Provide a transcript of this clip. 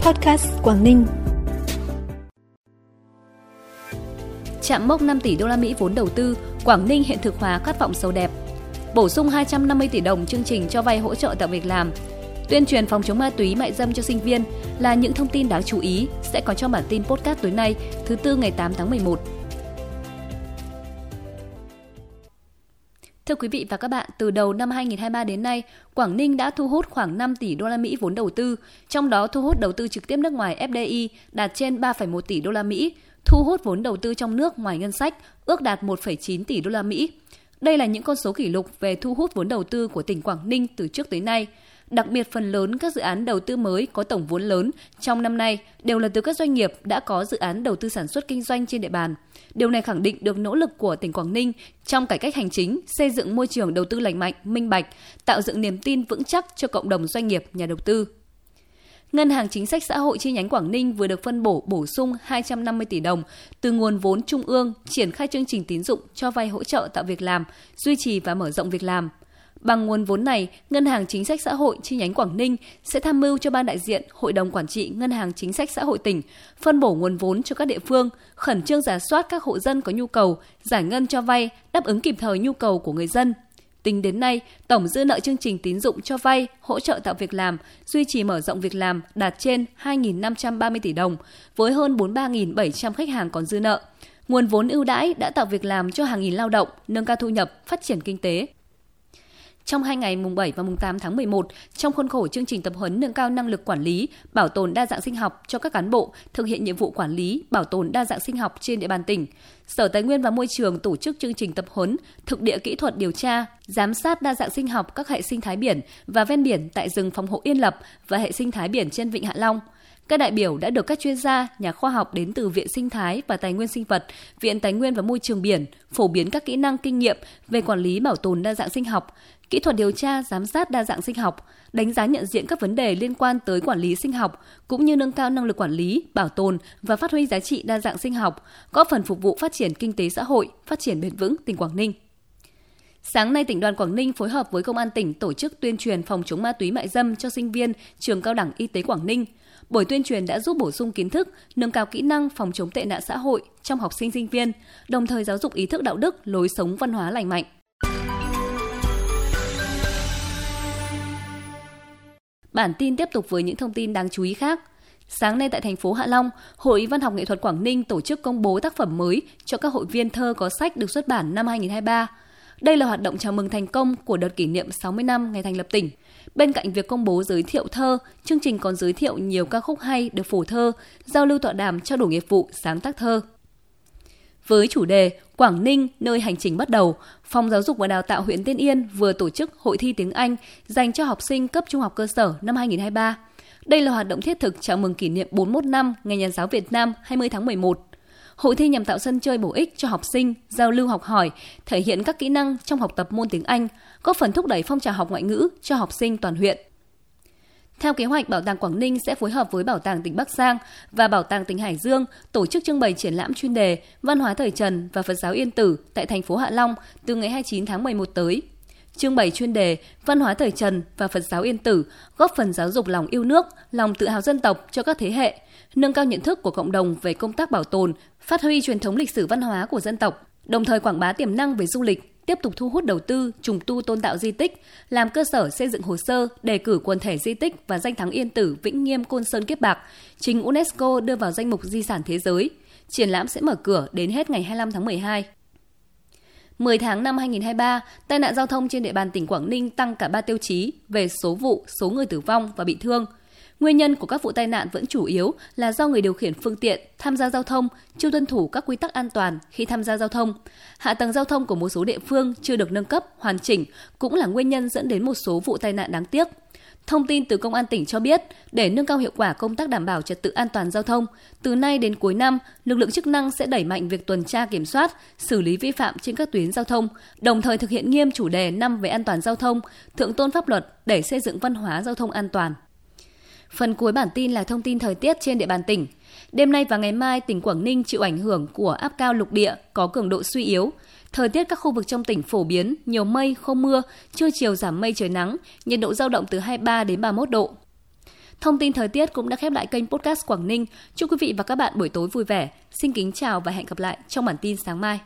Podcast Quảng Ninh. Chạm mốc 5 tỷ đô la Mỹ vốn đầu tư, Quảng Ninh hiện thực hóa khát vọng sâu đẹp. Bổ sung 250 tỷ đồng chương trình cho vay hỗ trợ tạo việc làm. Tuyên truyền phòng chống ma túy mại dâm cho sinh viên là những thông tin đáng chú ý sẽ có trong bản tin podcast tối nay, thứ tư ngày 8 tháng 11. Thưa quý vị và các bạn, từ đầu năm 2023 đến nay, Quảng Ninh đã thu hút khoảng 5 tỷ đô la Mỹ vốn đầu tư, trong đó thu hút đầu tư trực tiếp nước ngoài FDI đạt trên 3,1 tỷ đô la Mỹ, thu hút vốn đầu tư trong nước ngoài ngân sách ước đạt 1,9 tỷ đô la Mỹ. Đây là những con số kỷ lục về thu hút vốn đầu tư của tỉnh Quảng Ninh từ trước tới nay. Đặc biệt phần lớn các dự án đầu tư mới có tổng vốn lớn trong năm nay đều là từ các doanh nghiệp đã có dự án đầu tư sản xuất kinh doanh trên địa bàn. Điều này khẳng định được nỗ lực của tỉnh Quảng Ninh trong cải cách hành chính, xây dựng môi trường đầu tư lành mạnh, minh bạch, tạo dựng niềm tin vững chắc cho cộng đồng doanh nghiệp, nhà đầu tư. Ngân hàng Chính sách Xã hội chi nhánh Quảng Ninh vừa được phân bổ bổ sung 250 tỷ đồng từ nguồn vốn trung ương triển khai chương trình tín dụng cho vay hỗ trợ tạo việc làm, duy trì và mở rộng việc làm. Bằng nguồn vốn này, Ngân hàng Chính sách Xã hội chi nhánh Quảng Ninh sẽ tham mưu cho ban đại diện Hội đồng Quản trị Ngân hàng Chính sách Xã hội tỉnh phân bổ nguồn vốn cho các địa phương, khẩn trương giả soát các hộ dân có nhu cầu, giải ngân cho vay, đáp ứng kịp thời nhu cầu của người dân. Tính đến nay, tổng dư nợ chương trình tín dụng cho vay, hỗ trợ tạo việc làm, duy trì mở rộng việc làm đạt trên 2.530 tỷ đồng, với hơn 43.700 khách hàng còn dư nợ. Nguồn vốn ưu đãi đã tạo việc làm cho hàng nghìn lao động, nâng cao thu nhập, phát triển kinh tế. Trong hai ngày mùng 7 và mùng 8 tháng 11, trong khuôn khổ chương trình tập huấn nâng cao năng lực quản lý, bảo tồn đa dạng sinh học cho các cán bộ thực hiện nhiệm vụ quản lý, bảo tồn đa dạng sinh học trên địa bàn tỉnh, Sở Tài nguyên và Môi trường tổ chức chương trình tập huấn thực địa kỹ thuật điều tra, giám sát đa dạng sinh học các hệ sinh thái biển và ven biển tại rừng phòng hộ Yên Lập và hệ sinh thái biển trên Vịnh Hạ Long. Các đại biểu đã được các chuyên gia, nhà khoa học đến từ Viện Sinh thái và Tài nguyên sinh vật, Viện Tài nguyên và Môi trường biển phổ biến các kỹ năng kinh nghiệm về quản lý bảo tồn đa dạng sinh học, kỹ thuật điều tra, giám sát đa dạng sinh học, đánh giá nhận diện các vấn đề liên quan tới quản lý sinh học cũng như nâng cao năng lực quản lý, bảo tồn và phát huy giá trị đa dạng sinh học, góp phần phục vụ phát triển kinh tế xã hội, phát triển bền vững tỉnh Quảng Ninh. Sáng nay, tỉnh đoàn Quảng Ninh phối hợp với Công an tỉnh tổ chức tuyên truyền phòng chống ma túy mại dâm cho sinh viên trường cao đẳng y tế Quảng Ninh. Buổi tuyên truyền đã giúp bổ sung kiến thức, nâng cao kỹ năng phòng chống tệ nạn xã hội trong học sinh sinh viên, đồng thời giáo dục ý thức đạo đức, lối sống văn hóa lành mạnh. Bản tin tiếp tục với những thông tin đáng chú ý khác. Sáng nay tại thành phố Hạ Long, Hội Văn học Nghệ thuật Quảng Ninh tổ chức công bố tác phẩm mới cho các hội viên thơ có sách được xuất bản năm 2023. Đây là hoạt động chào mừng thành công của đợt kỷ niệm 60 năm ngày thành lập tỉnh. Bên cạnh việc công bố giới thiệu thơ, chương trình còn giới thiệu nhiều ca khúc hay được phổ thơ, giao lưu tọa đàm trao đổi nghiệp vụ sáng tác thơ. Với chủ đề Quảng Ninh, nơi hành trình bắt đầu, Phòng Giáo dục và Đào tạo huyện Tiên Yên vừa tổ chức hội thi tiếng Anh dành cho học sinh cấp trung học cơ sở năm 2023. Đây là hoạt động thiết thực chào mừng kỷ niệm 41 năm Ngày Nhà giáo Việt Nam 20 tháng 11. Hội thi nhằm tạo sân chơi bổ ích cho học sinh, giao lưu học hỏi, thể hiện các kỹ năng trong học tập môn tiếng Anh, góp phần thúc đẩy phong trào học ngoại ngữ cho học sinh toàn huyện. Theo kế hoạch, Bảo tàng Quảng Ninh sẽ phối hợp với Bảo tàng tỉnh Bắc Giang và Bảo tàng tỉnh Hải Dương tổ chức trưng bày triển lãm chuyên đề Văn hóa thời Trần và Phật giáo Yên Tử tại thành phố Hạ Long từ ngày 29 tháng 11 tới. Trưng bày chuyên đề Văn hóa thời Trần và Phật giáo Yên Tử góp phần giáo dục lòng yêu nước, lòng tự hào dân tộc cho các thế hệ, nâng cao nhận thức của cộng đồng về công tác bảo tồn, phát huy truyền thống lịch sử văn hóa của dân tộc, đồng thời quảng bá tiềm năng về du lịch, tiếp tục thu hút đầu tư, trùng tu tôn tạo di tích, làm cơ sở xây dựng hồ sơ đề cử quần thể di tích và danh thắng Yên Tử Vĩnh Nghiêm Côn Sơn Kiếp Bạc, trình UNESCO đưa vào danh mục di sản thế giới. Triển lãm sẽ mở cửa đến hết ngày 25 tháng 12. 10 tháng năm 2023, tai nạn giao thông trên địa bàn tỉnh Quảng Ninh tăng cả 3 tiêu chí về số vụ, số người tử vong và bị thương – Nguyên nhân của các vụ tai nạn vẫn chủ yếu là do người điều khiển phương tiện tham gia giao thông chưa tuân thủ các quy tắc an toàn khi tham gia giao thông. Hạ tầng giao thông của một số địa phương chưa được nâng cấp, hoàn chỉnh cũng là nguyên nhân dẫn đến một số vụ tai nạn đáng tiếc. Thông tin từ Công an tỉnh cho biết, để nâng cao hiệu quả công tác đảm bảo trật tự an toàn giao thông, từ nay đến cuối năm, lực lượng chức năng sẽ đẩy mạnh việc tuần tra kiểm soát, xử lý vi phạm trên các tuyến giao thông, đồng thời thực hiện nghiêm chủ đề năm về an toàn giao thông, thượng tôn pháp luật để xây dựng văn hóa giao thông an toàn. Phần cuối bản tin là thông tin thời tiết trên địa bàn tỉnh. Đêm nay và ngày mai, tỉnh Quảng Ninh chịu ảnh hưởng của áp cao lục địa có cường độ suy yếu. Thời tiết các khu vực trong tỉnh phổ biến, nhiều mây, không mưa, trưa chiều giảm mây trời nắng, nhiệt độ giao động từ 23 đến 31 độ. Thông tin thời tiết cũng đã khép lại kênh podcast Quảng Ninh. Chúc quý vị và các bạn buổi tối vui vẻ. Xin kính chào và hẹn gặp lại trong bản tin sáng mai.